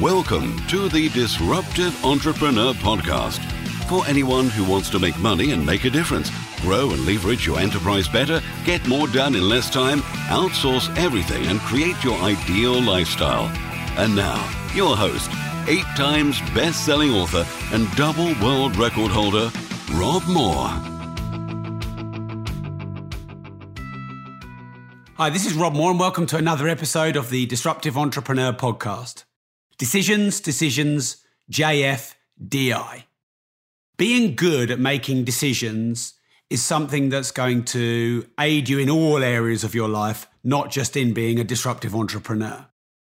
Welcome to the Disruptive Entrepreneur Podcast. For anyone who wants to make money and make a difference, grow and leverage your enterprise better, get more done in less time, outsource everything, and create your ideal lifestyle. And now, your host, eight times best selling author and double world record holder, Rob Moore. Hi, this is Rob Moore, and welcome to another episode of the Disruptive Entrepreneur Podcast. Decisions, decisions, JFDI. Being good at making decisions is something that's going to aid you in all areas of your life, not just in being a disruptive entrepreneur.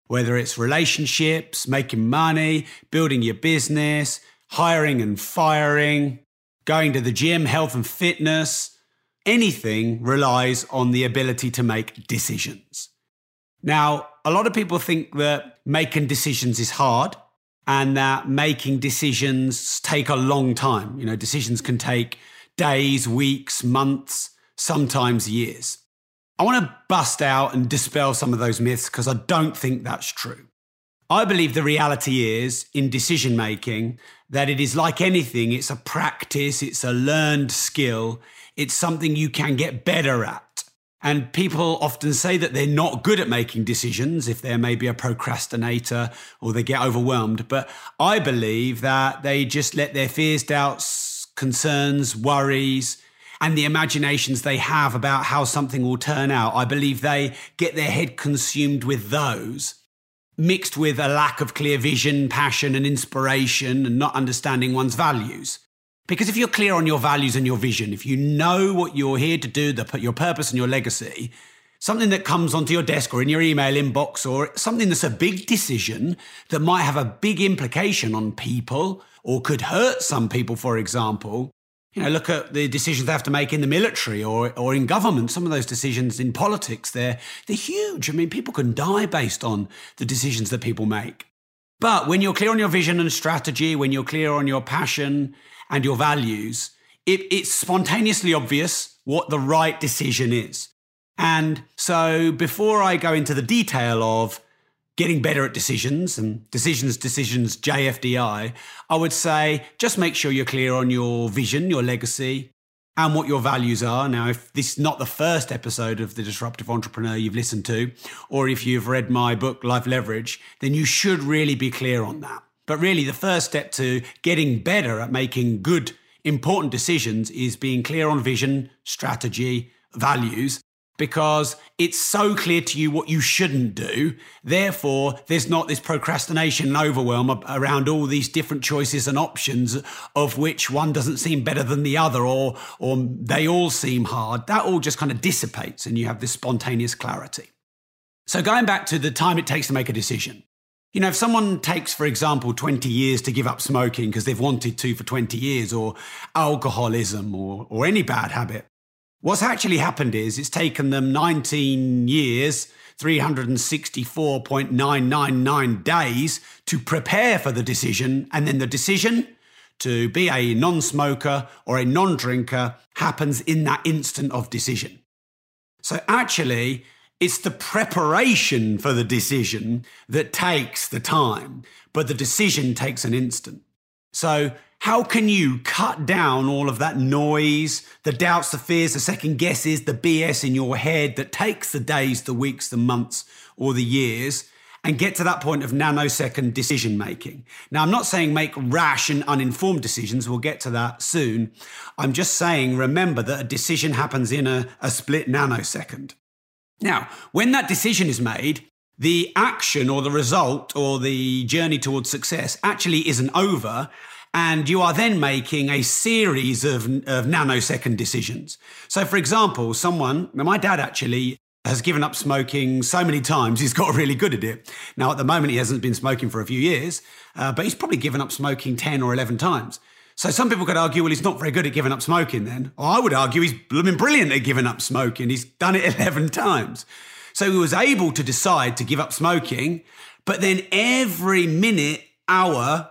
Whether it's relationships, making money, building your business, hiring and firing, going to the gym, health and fitness, anything relies on the ability to make decisions. Now, a lot of people think that making decisions is hard and that making decisions take a long time. You know, decisions can take days, weeks, months, sometimes years. I want to bust out and dispel some of those myths because I don't think that's true. I believe the reality is in decision making that it is like anything, it's a practice, it's a learned skill, it's something you can get better at. And people often say that they're not good at making decisions if they're maybe a procrastinator or they get overwhelmed. But I believe that they just let their fears, doubts, concerns, worries, and the imaginations they have about how something will turn out, I believe they get their head consumed with those mixed with a lack of clear vision, passion, and inspiration, and not understanding one's values. Because if you're clear on your values and your vision, if you know what you're here to do, the, your purpose and your legacy, something that comes onto your desk or in your email inbox, or something that's a big decision that might have a big implication on people or could hurt some people, for example, you know, look at the decisions they have to make in the military or, or in government. Some of those decisions in politics, they're, they're huge. I mean, people can die based on the decisions that people make. But when you're clear on your vision and strategy, when you're clear on your passion and your values, it, it's spontaneously obvious what the right decision is. And so before I go into the detail of getting better at decisions and decisions, decisions, JFDI, I would say just make sure you're clear on your vision, your legacy, and what your values are. Now, if this is not the first episode of The Disruptive Entrepreneur you've listened to, or if you've read my book, Life Leverage, then you should really be clear on that. But really, the first step to getting better at making good, important decisions is being clear on vision, strategy, values, because it's so clear to you what you shouldn't do. Therefore, there's not this procrastination and overwhelm around all these different choices and options of which one doesn't seem better than the other or, or they all seem hard. That all just kind of dissipates and you have this spontaneous clarity. So, going back to the time it takes to make a decision. You know, if someone takes, for example, 20 years to give up smoking because they've wanted to for 20 years, or alcoholism, or, or any bad habit, What's actually happened is it's taken them 19 years, 364.999 days to prepare for the decision. And then the decision to be a non smoker or a non drinker happens in that instant of decision. So actually, it's the preparation for the decision that takes the time, but the decision takes an instant. So how can you cut down all of that noise, the doubts, the fears, the second guesses, the BS in your head that takes the days, the weeks, the months, or the years, and get to that point of nanosecond decision making? Now, I'm not saying make rash and uninformed decisions, we'll get to that soon. I'm just saying remember that a decision happens in a, a split nanosecond. Now, when that decision is made, the action or the result or the journey towards success actually isn't over and you are then making a series of, of nanosecond decisions. So, for example, someone, my dad actually has given up smoking so many times, he's got really good at it. Now, at the moment, he hasn't been smoking for a few years, uh, but he's probably given up smoking 10 or 11 times. So some people could argue, well, he's not very good at giving up smoking then. Or I would argue he's blooming brilliant at giving up smoking. He's done it 11 times. So he was able to decide to give up smoking, but then every minute, hour,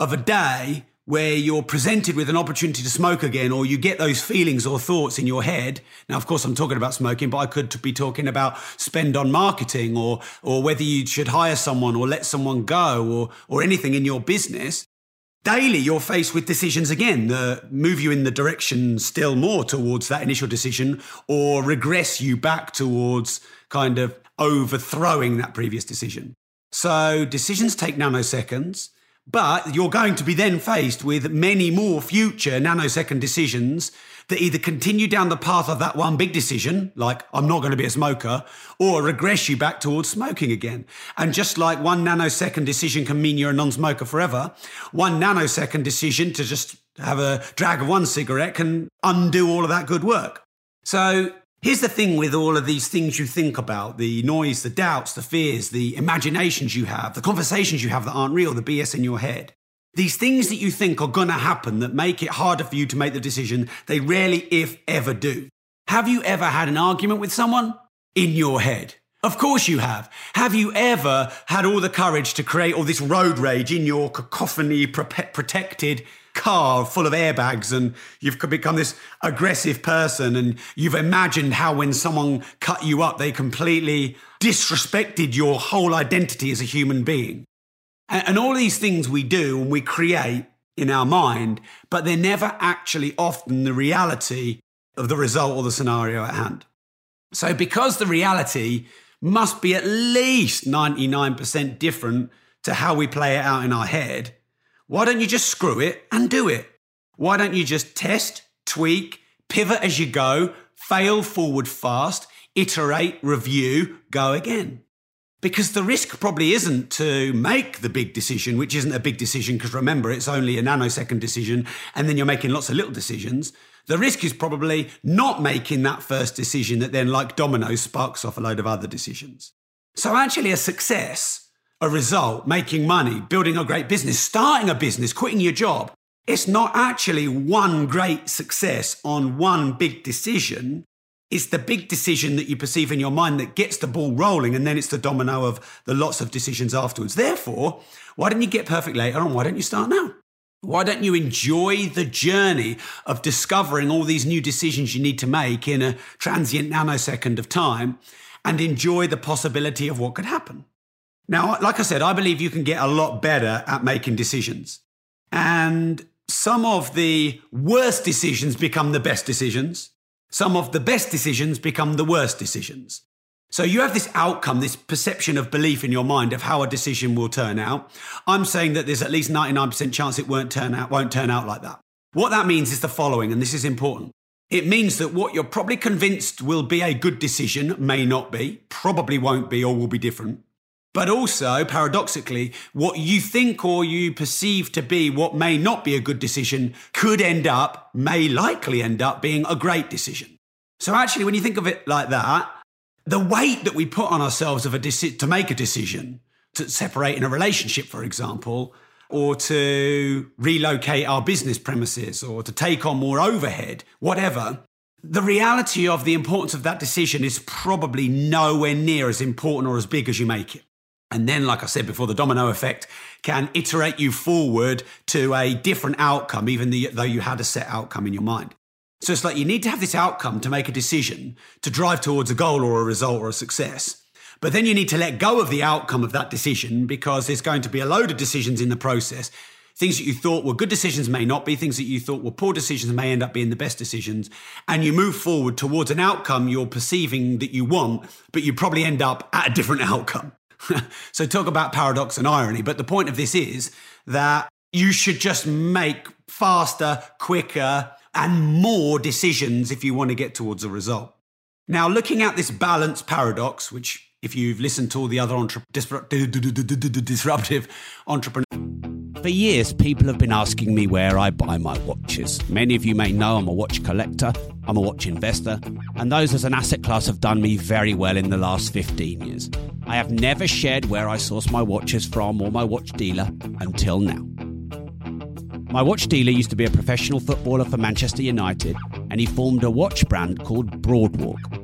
of a day where you're presented with an opportunity to smoke again, or you get those feelings or thoughts in your head. Now, of course, I'm talking about smoking, but I could be talking about spend on marketing or, or whether you should hire someone or let someone go or, or anything in your business. Daily, you're faced with decisions again that move you in the direction still more towards that initial decision or regress you back towards kind of overthrowing that previous decision. So decisions take nanoseconds. But you're going to be then faced with many more future nanosecond decisions that either continue down the path of that one big decision, like I'm not going to be a smoker, or regress you back towards smoking again. And just like one nanosecond decision can mean you're a non smoker forever, one nanosecond decision to just have a drag of one cigarette can undo all of that good work. So Here's the thing with all of these things you think about the noise, the doubts, the fears, the imaginations you have, the conversations you have that aren't real, the BS in your head. These things that you think are going to happen that make it harder for you to make the decision, they rarely, if ever, do. Have you ever had an argument with someone? In your head. Of course you have. Have you ever had all the courage to create all this road rage in your cacophony protected car full of airbags and you've become this aggressive person and you've imagined how when someone cut you up, they completely disrespected your whole identity as a human being. And, all these things we do and we create in our mind, but they're never actually often the reality of the result or the scenario at hand. So, because the reality must be at least 99% different to how we play it out in our head, why don't you just screw it and do it? Why don't you just test, tweak, pivot as you go, fail forward fast, iterate, review, go again? Because the risk probably isn't to make the big decision, which isn't a big decision, because remember, it's only a nanosecond decision, and then you're making lots of little decisions. The risk is probably not making that first decision that then, like dominoes, sparks off a load of other decisions. So, actually, a success a result, making money, building a great business, starting a business, quitting your job. It's not actually one great success on one big decision. It's the big decision that you perceive in your mind that gets the ball rolling, and then it's the domino of the lots of decisions afterwards. Therefore, why don't you get perfect later and why don't you start now? Why don't you enjoy the journey of discovering all these new decisions you need to make in a transient nanosecond of time and enjoy the possibility of what could happen? Now, like I said, I believe you can get a lot better at making decisions. And some of the worst decisions become the best decisions. Some of the best decisions become the worst decisions. So you have this outcome, this perception of belief in your mind of how a decision will turn out. I'm saying that there's at least 99% chance it won't turn out, won't turn out like that. What that means is the following, and this is important. It means that what you're probably convinced will be a good decision may not be, probably won't be, or will be different. But also, paradoxically, what you think or you perceive to be what may not be a good decision could end up, may likely end up being a great decision. So, actually, when you think of it like that, the weight that we put on ourselves of a deci- to make a decision, to separate in a relationship, for example, or to relocate our business premises, or to take on more overhead, whatever, the reality of the importance of that decision is probably nowhere near as important or as big as you make it. And then, like I said before, the domino effect can iterate you forward to a different outcome, even though you had a set outcome in your mind. So it's like you need to have this outcome to make a decision to drive towards a goal or a result or a success. But then you need to let go of the outcome of that decision because there's going to be a load of decisions in the process. Things that you thought were good decisions may not be, things that you thought were poor decisions may end up being the best decisions. And you move forward towards an outcome you're perceiving that you want, but you probably end up at a different outcome. so talk about paradox and irony. But the point of this is that you should just make faster, quicker, and more decisions if you want to get towards a result. Now, looking at this balance paradox, which if you've listened to all the other entre- disruptive entrepreneurs, for years, people have been asking me where I buy my watches. Many of you may know I'm a watch collector, I'm a watch investor, and those as an asset class have done me very well in the last 15 years. I have never shared where I source my watches from or my watch dealer until now. My watch dealer used to be a professional footballer for Manchester United, and he formed a watch brand called Broadwalk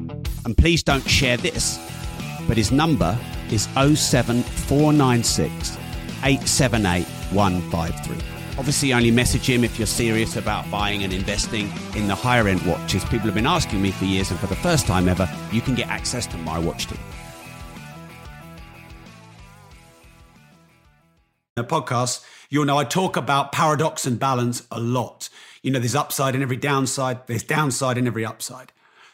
And please don't share this, but his number is 07496 878 153. Obviously, only message him if you're serious about buying and investing in the higher end watches. People have been asking me for years, and for the first time ever, you can get access to my watch team. A podcast, you'll know I talk about paradox and balance a lot. You know, there's upside in every downside, there's downside in every upside.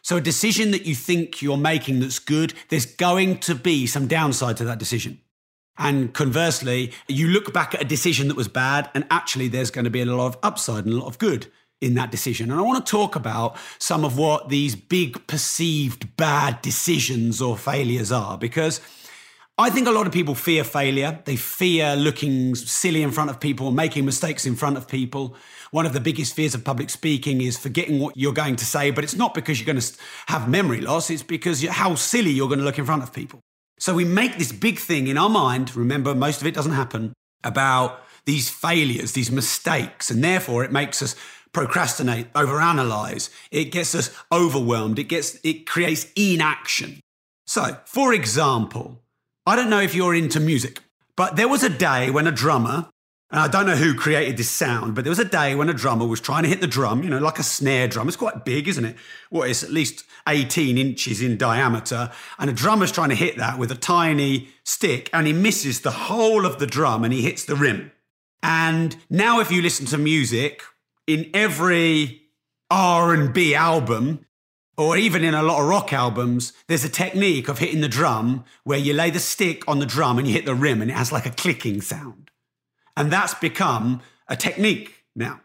So, a decision that you think you're making that's good, there's going to be some downside to that decision. And conversely, you look back at a decision that was bad, and actually, there's going to be a lot of upside and a lot of good in that decision. And I want to talk about some of what these big perceived bad decisions or failures are, because I think a lot of people fear failure. They fear looking silly in front of people, making mistakes in front of people. One of the biggest fears of public speaking is forgetting what you're going to say, but it's not because you're going to have memory loss, it's because how silly you're going to look in front of people. So we make this big thing in our mind, remember, most of it doesn't happen, about these failures, these mistakes, and therefore it makes us procrastinate, overanalyze. It gets us overwhelmed. It gets it creates inaction. So, for example, I don't know if you're into music, but there was a day when a drummer, and I don't know who created this sound, but there was a day when a drummer was trying to hit the drum, you know, like a snare drum. It's quite big, isn't it? Well, it's at least 18 inches in diameter. And a drummer's trying to hit that with a tiny stick, and he misses the whole of the drum and he hits the rim. And now, if you listen to music, in every R&B album, or even in a lot of rock albums, there's a technique of hitting the drum where you lay the stick on the drum and you hit the rim and it has like a clicking sound. And that's become a technique now.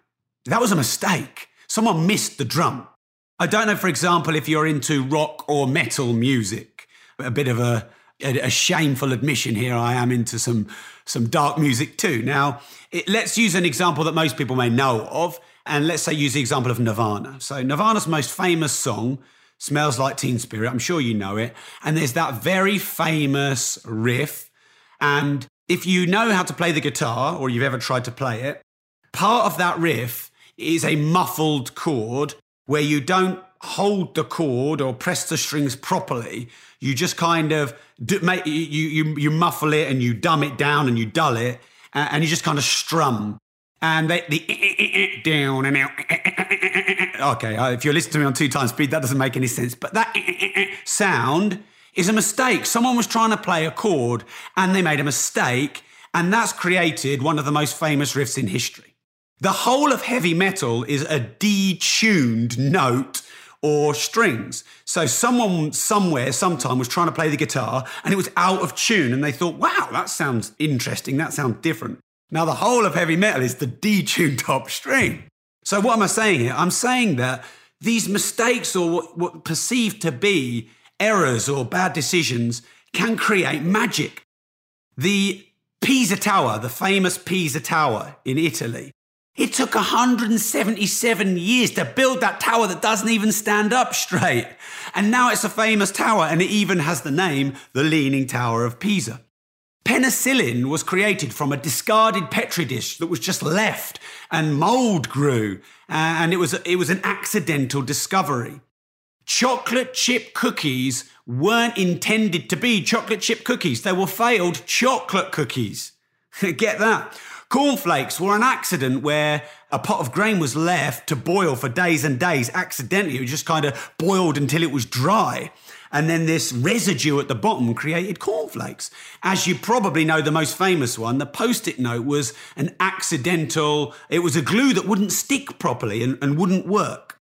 That was a mistake. Someone missed the drum. I don't know, for example, if you're into rock or metal music, a bit of a, a, a shameful admission here. I am into some, some dark music too. Now, it, let's use an example that most people may know of. And let's say use the example of Nirvana. So Nirvana's most famous song, Smells Like Teen Spirit. I'm sure you know it. And there's that very famous riff. And if you know how to play the guitar or you've ever tried to play it, part of that riff is a muffled chord where you don't hold the chord or press the strings properly. You just kind of do, make, you, you, you muffle it and you dumb it down and you dull it and you just kind of strum and they, the down and out. Okay, uh, if you're listening to me on two times speed, that doesn't make any sense. But that sound is a mistake. Someone was trying to play a chord and they made a mistake, and that's created one of the most famous riffs in history. The whole of heavy metal is a detuned note or strings. So someone somewhere, sometime was trying to play the guitar and it was out of tune, and they thought, wow, that sounds interesting. That sounds different. Now, the whole of heavy metal is the detuned top string. So, what am I saying here? I'm saying that these mistakes or what, what perceived to be errors or bad decisions can create magic. The Pisa Tower, the famous Pisa Tower in Italy, it took 177 years to build that tower that doesn't even stand up straight. And now it's a famous tower and it even has the name the Leaning Tower of Pisa. Penicillin was created from a discarded petri dish that was just left, and mold grew, uh, and it was, it was an accidental discovery. Chocolate chip cookies weren't intended to be chocolate chip cookies, they were failed chocolate cookies. Get that? Cornflakes were an accident where a pot of grain was left to boil for days and days accidentally. It just kind of boiled until it was dry. And then this residue at the bottom created cornflakes. As you probably know, the most famous one, the post it note was an accidental, it was a glue that wouldn't stick properly and, and wouldn't work.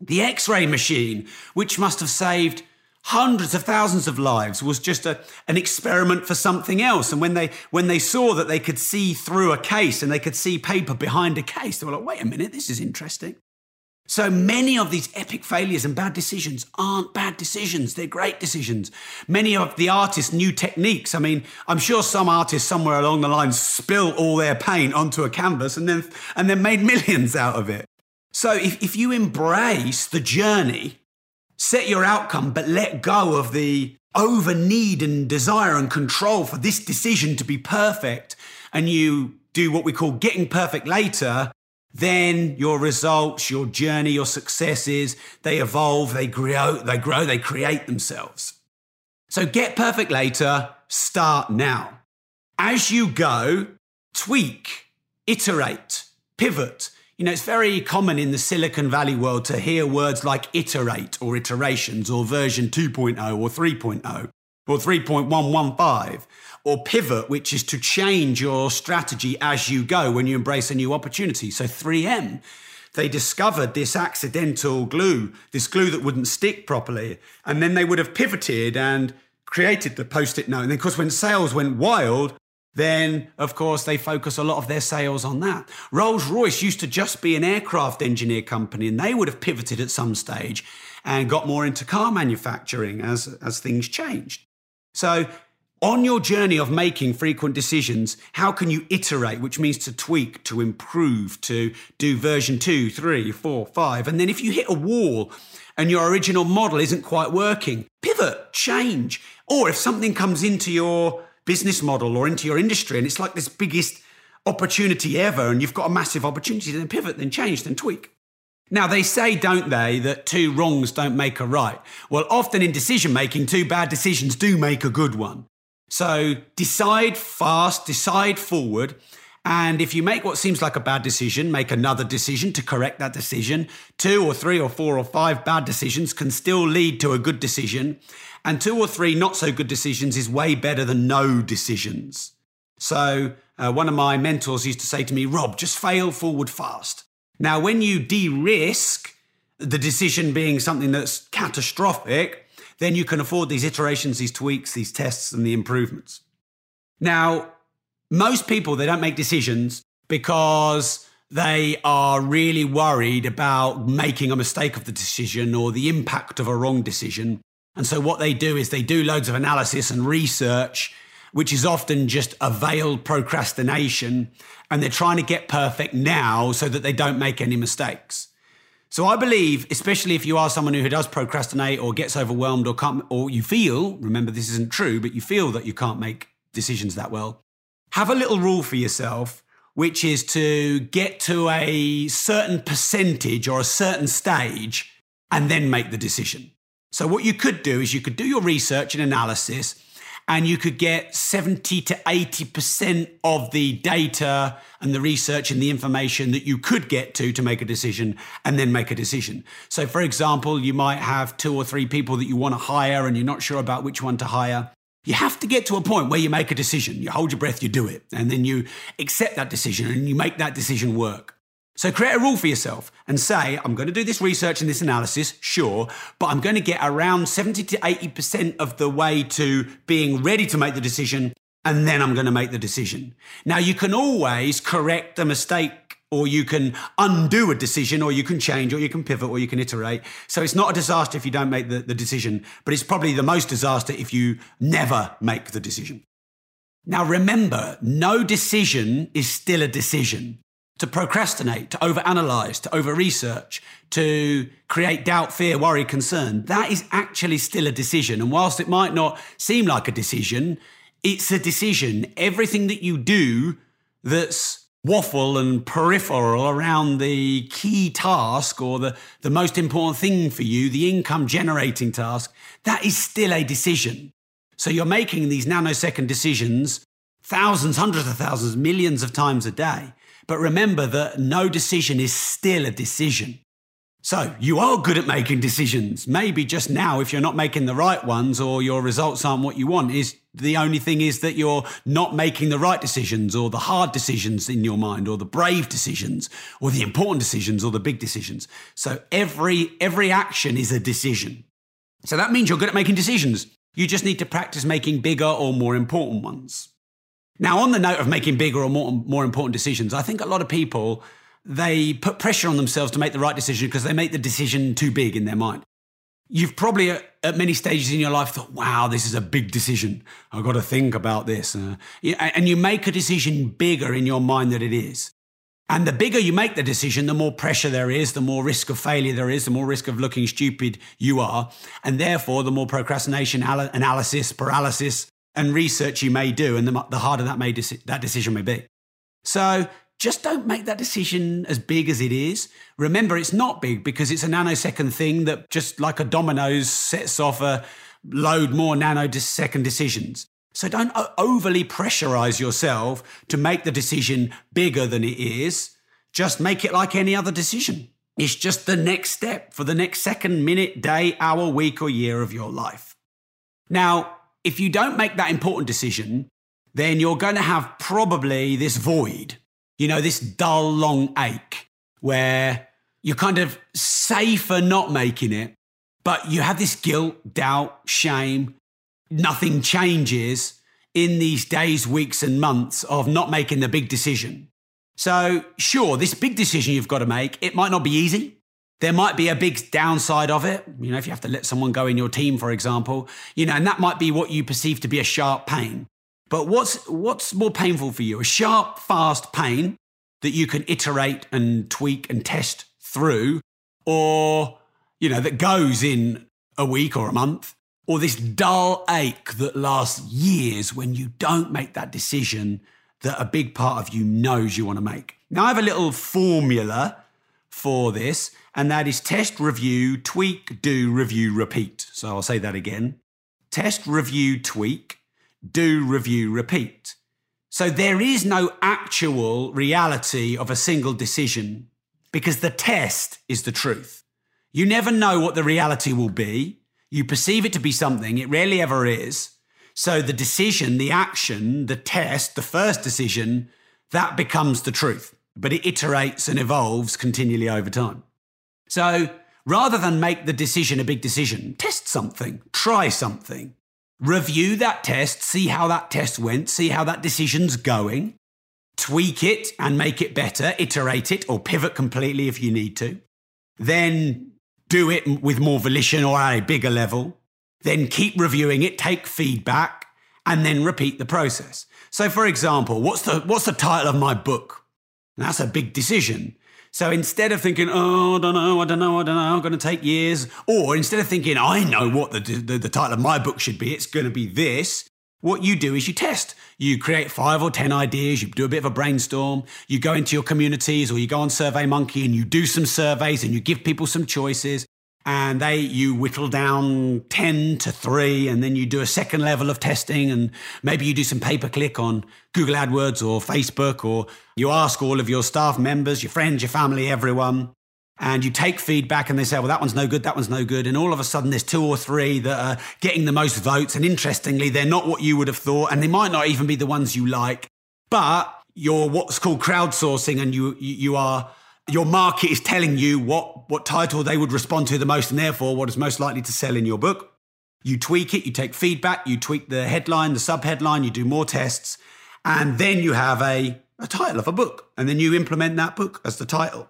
The x ray machine, which must have saved hundreds of thousands of lives was just a, an experiment for something else and when they when they saw that they could see through a case and they could see paper behind a case they were like wait a minute this is interesting So many of these epic failures and bad decisions aren't bad decisions. They're great decisions. Many of the artists' new techniques. I mean, I'm sure some artists somewhere along the line spill all their paint onto a canvas and then, and then made millions out of it. So if, if you embrace the journey, set your outcome, but let go of the over need and desire and control for this decision to be perfect, and you do what we call getting perfect later, then your results, your journey, your successes, they evolve, they grow, they grow, they create themselves. So get perfect later, start now. As you go, tweak, iterate, pivot. You know, it's very common in the Silicon Valley world to hear words like iterate or iterations or version 2.0 or 3.0 or 3.115 or pivot, which is to change your strategy as you go when you embrace a new opportunity. So 3M, they discovered this accidental glue, this glue that wouldn't stick properly. And then they would have pivoted and created the post it note. And of course, when sales went wild, then of course they focus a lot of their sales on that. Rolls Royce used to just be an aircraft engineer company, and they would have pivoted at some stage and got more into car manufacturing as, as things changed. So on your journey of making frequent decisions, how can you iterate, which means to tweak, to improve, to do version two, three, four, five? And then if you hit a wall and your original model isn't quite working, pivot, change. Or if something comes into your business model or into your industry and it's like this biggest opportunity ever and you've got a massive opportunity, then pivot, then change, then tweak. Now, they say, don't they, that two wrongs don't make a right. Well, often in decision making, two bad decisions do make a good one. So decide fast, decide forward. And if you make what seems like a bad decision, make another decision to correct that decision. Two or three or four or five bad decisions can still lead to a good decision. And two or three not so good decisions is way better than no decisions. So, uh, one of my mentors used to say to me, Rob, just fail forward fast. Now, when you de risk the decision being something that's catastrophic, then you can afford these iterations, these tweaks, these tests, and the improvements. Now, most people, they don't make decisions because they are really worried about making a mistake of the decision or the impact of a wrong decision. And so what they do is they do loads of analysis and research, which is often just a veiled procrastination. And they're trying to get perfect now so that they don't make any mistakes. So I believe, especially if you are someone who does procrastinate or gets overwhelmed or can't, or you feel, remember this isn't true, but you feel that you can't make decisions that well, have a little rule for yourself, which is to get to a certain percentage or a certain stage and then make the decision. So what you could do is you could do your research and analysis and you could get 70 to 80% of the data and the research and the information that you could get to to make a decision and then make a decision. So, for example, you might have two or three people that you want to hire and you're not sure about which one to hire. You have to get to a point where you make a decision. You hold your breath, you do it, and then you accept that decision and you make that decision work. So create a rule for yourself and say, I'm going to do this research and this analysis, sure, but I'm going to get around 70 to 80% of the way to being ready to make the decision, and then I'm going to make the decision. Now, you can always correct the mistake or you can undo a decision, or you can change, or you can pivot, or you can iterate. So it's not a disaster if you don't make the, the decision, but it's probably the most disaster if you never make the decision. Now, remember, no decision is still a decision to procrastinate, to overanalyze, to over research, to create doubt, fear, worry, concern. That is actually still a decision. And whilst it might not seem like a decision, it's a decision. Everything that you do that's waffle and peripheral around the key task or the, the most important thing for you, the income generating task, that is still a decision. So you're making these nanosecond decisions thousands, hundreds of thousands, millions of times a day. But remember that no decision is still a decision. So you are good at making decisions. Maybe just now, if you're not making the right ones or your results aren't what you want, is the only thing is that you're not making the right decisions or the hard decisions in your mind or the brave decisions or the important decisions or the big decisions. So every, every action is a decision. So that means you're good at making decisions. You just need to practice making bigger or more important ones. Now, on the note of making bigger or more, more important decisions, I think a lot of people they put pressure on themselves to make the right decision because they make the decision too big in their mind. You've probably at, at many stages in your life thought, wow, this is a big decision. I've got to think about this. Uh, and you make a decision bigger in your mind than it is. And the bigger you make the decision, the more pressure there is, the more risk of failure there is, the more risk of looking stupid you are. And therefore, the more procrastination, analysis, paralysis, and research you may do, and the, the harder that, may that decision may be. So just don't make that decision as big as it is. Remember, it's not big because it's a nanosecond thing that just like a dominoes sets off a load more nanosecond decisions. So don't overly pressurize yourself to make the decision bigger than it is. Just make it like any other decision. It's just the next step for the next second, minute, day, hour, week, or year of your life. Now, if you don't make that important decision, then you're going to have probably this void, you know, this dull, long ache where you're kind of safer not making it, but you have this guilt, doubt, shame, nothing changes in these days, weeks, and months of not making the big decision. So, sure, this big decision you've got to make, it might not be easy. There might be a big downside of it. You know, if you have to let someone go in your team, for example, you know, and that might be what you perceive to be a sharp pain. But what's, what's more painful for you? A sharp, fast pain that you can iterate and tweak and test through, or, you know, that goes in a week or a month, or this dull ache that lasts years when you don't make that decision that a big part of you knows you want to make. Now, I have a little formula for this, and that is test, review, tweak, do, review, repeat. So I'll say that again test, review, tweak, do, review, repeat. So there is no actual reality of a single decision because the test is the truth. You never know what the reality will be. You perceive it to be something, it rarely ever is. So the decision, the action, the test, the first decision, that becomes the truth. But it iterates and evolves continually over time. So rather than make the decision a big decision, test something, try something, review that test, see how that test went, see how that decision's going, tweak it and make it better, iterate it or pivot completely if you need to. Then do it with more volition or at a bigger level, then keep reviewing it, take feedback, and then repeat the process. So, for example, what's the, what's the title of my book? That's a big decision. So instead of thinking, oh, I don't know, I don't know, I don't know, I'm going to take years, or instead of thinking, I know what the, the, the title of my book should be, it's going to be this, what you do is you test. You create five or 10 ideas, you do a bit of a brainstorm, you go into your communities or you go on SurveyMonkey and you do some surveys and you give people some choices and they you whittle down 10 to 3 and then you do a second level of testing and maybe you do some pay per click on Google AdWords or Facebook or you ask all of your staff members, your friends, your family, everyone and you take feedback and they say, well, that one's no good, that one's no good. And all of a sudden, there's two or three that are getting the most votes. And interestingly, they're not what you would have thought. And they might not even be the ones you like, but you're what's called crowdsourcing and you, you are, your market is telling you what, what title they would respond to the most and therefore what is most likely to sell in your book. You tweak it, you take feedback, you tweak the headline, the subheadline, you do more tests, and then you have a, a title of a book. And then you implement that book as the title.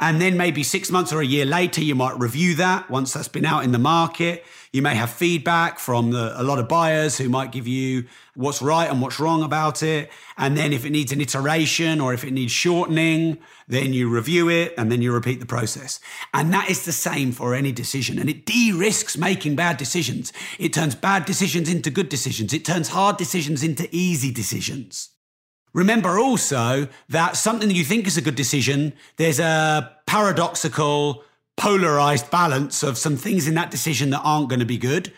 And then maybe six months or a year later, you might review that once that's been out in the market. You may have feedback from the, a lot of buyers who might give you what's right and what's wrong about it. And then if it needs an iteration or if it needs shortening, then you review it and then you repeat the process. And that is the same for any decision. And it de risks making bad decisions. It turns bad decisions into good decisions. It turns hard decisions into easy decisions. Remember also that something that you think is a good decision, there's a paradoxical, polarized balance of some things in that decision that aren't going to be good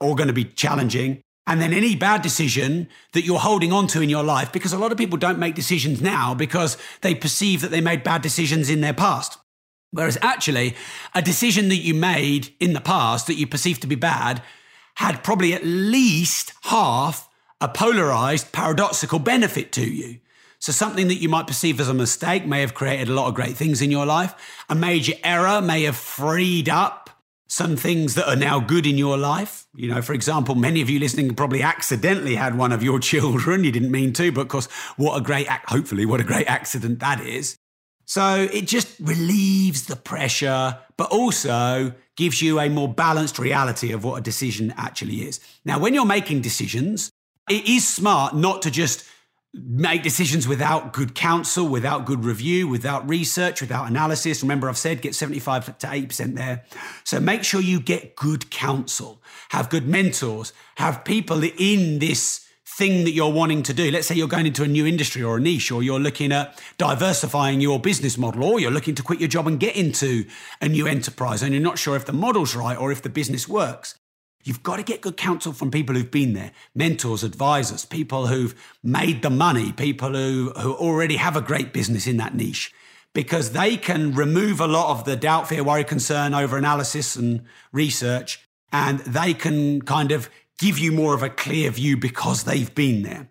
or going to be challenging. And then any bad decision that you're holding on to in your life, because a lot of people don't make decisions now because they perceive that they made bad decisions in their past. Whereas actually, a decision that you made in the past that you perceived to be bad had probably at least half a polarized, paradoxical benefit to you. So, something that you might perceive as a mistake may have created a lot of great things in your life. A major error may have freed up some things that are now good in your life. You know, for example, many of you listening probably accidentally had one of your children. You didn't mean to, but of course, what a great, hopefully, what a great accident that is. So it just relieves the pressure, but also gives you a more balanced reality of what a decision actually is. Now, when you're making decisions, it is smart not to just make decisions without good counsel, without good review, without research, without analysis. Remember, I've said get 75 to 8% there. So make sure you get good counsel, have good mentors, have people in this thing that you're wanting to do. Let's say you're going into a new industry or a niche, or you're looking at diversifying your business model, or you're looking to quit your job and get into a new enterprise and you're not sure if the model's right or if the business works. You've got to get good counsel from people who've been there, mentors, advisors, people who've made the money, people who, who already have a great business in that niche, because they can remove a lot of the doubt, fear, worry, concern over analysis and research, and they can kind of give you more of a clear view because they've been there.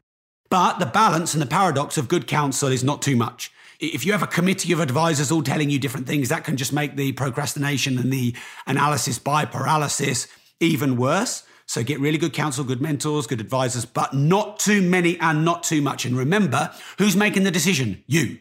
But the balance and the paradox of good counsel is not too much. If you have a committee of advisors all telling you different things, that can just make the procrastination and the analysis by paralysis even worse. So get really good counsel, good mentors, good advisors, but not too many and not too much. And remember, who's making the decision? You.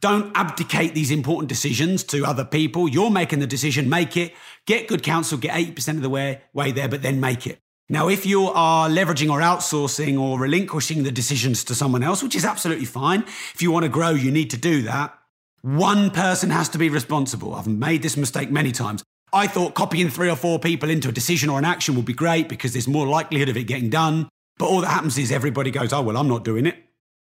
Don't abdicate these important decisions to other people. You're making the decision, make it. Get good counsel, get 80% of the way, way there, but then make it. Now, if you are leveraging or outsourcing or relinquishing the decisions to someone else, which is absolutely fine, if you want to grow, you need to do that. One person has to be responsible. I've made this mistake many times. I thought copying three or four people into a decision or an action would be great because there's more likelihood of it getting done. But all that happens is everybody goes, oh, well, I'm not doing it.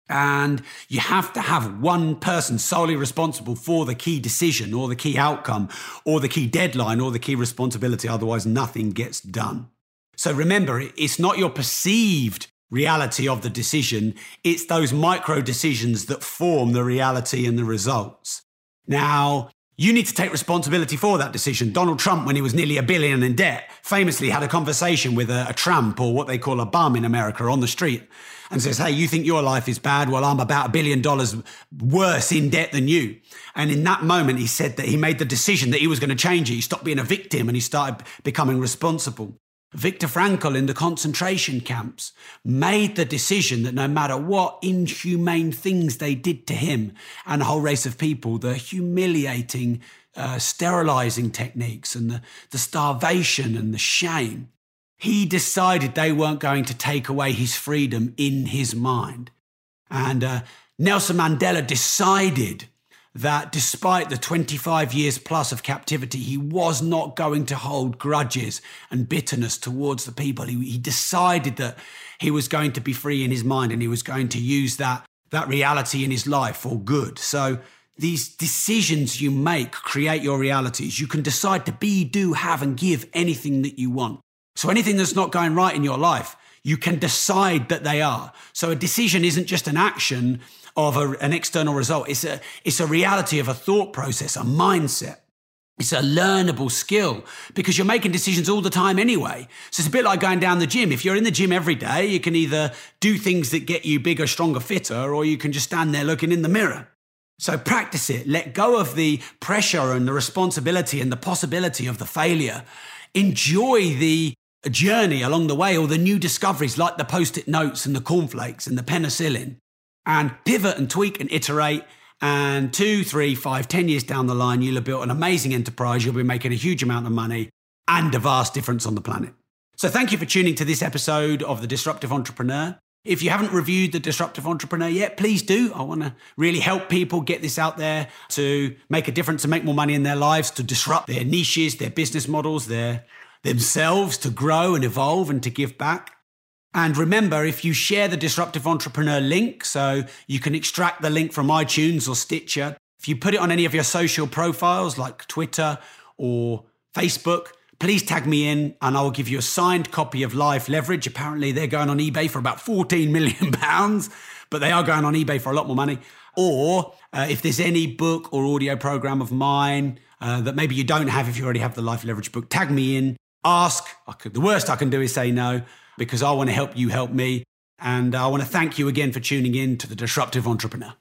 And you have to have one person solely responsible for the key decision or the key outcome or the key deadline or the key responsibility. Otherwise, nothing gets done. So remember, it's not your perceived reality of the decision, it's those micro decisions that form the reality and the results. Now, you need to take responsibility for that decision. Donald Trump, when he was nearly a billion in debt, famously had a conversation with a, a, tramp or what they call a bum in America on the street and says, Hey, you think your life is bad? Well, I'm about a billion dollars worse in debt than you. And in that moment, he said that he made the decision that he was going to change it. He stopped being a victim and he started becoming responsible. Viktor Frankl in the concentration camps made the decision that no matter what inhumane things they did to him and a whole race of people, the humiliating uh, sterilizing techniques and the, the starvation and the shame, he decided they weren't going to take away his freedom in his mind. And uh, Nelson Mandela decided that despite the 25 years plus of captivity, he was not going to hold grudges and bitterness towards the people. He, he, decided that he was going to be free in his mind and he was going to use that, that reality in his life for good. So these decisions you make create your realities. You can decide to be, do, have, and give anything that you want. So anything that's not going right in your life, you can decide that they are. So a decision isn't just an action of a, an external result. It's a, it's a reality of a thought process, a mindset. It's a learnable skill because you're making decisions all the time anyway. So it's a bit like going down the gym. If you're in the gym every day, you can either do things that get you bigger, stronger, fitter, or you can just stand there looking in the mirror. So practice it. Let go of the pressure and the responsibility and the possibility of the failure. Enjoy the journey along the way or the new discoveries like the post it notes and the cornflakes and the penicillin and pivot and tweak and iterate. And two, three, five, ten years down the line, you'll have built an amazing enterprise. You'll be making a huge amount of money and a vast difference on the planet. So, thank you for tuning to this episode of The Disruptive Entrepreneur. If you haven't reviewed The Disruptive Entrepreneur yet, please do. I want to really help people get this out there to make a difference and make more money in their lives, to disrupt their niches, their business models, their themselves, to grow and evolve and to give back. And remember, if you share the Disruptive Entrepreneur link, so you can extract the link from iTunes or Stitcher, if you put it on any of your social profiles like Twitter or Facebook, please tag me in and I will give you a signed copy of Life Leverage. Apparently, they're going on eBay for about 14 million pounds, but they are going on eBay for a lot more money. Or uh, if there's any book or audio program of mine uh, that maybe you don't have if you already have the Life Leverage book, tag me in, ask. Could, the worst I can do is say no because I want to help you help me. And I want to thank you again for tuning in to The Disruptive Entrepreneur.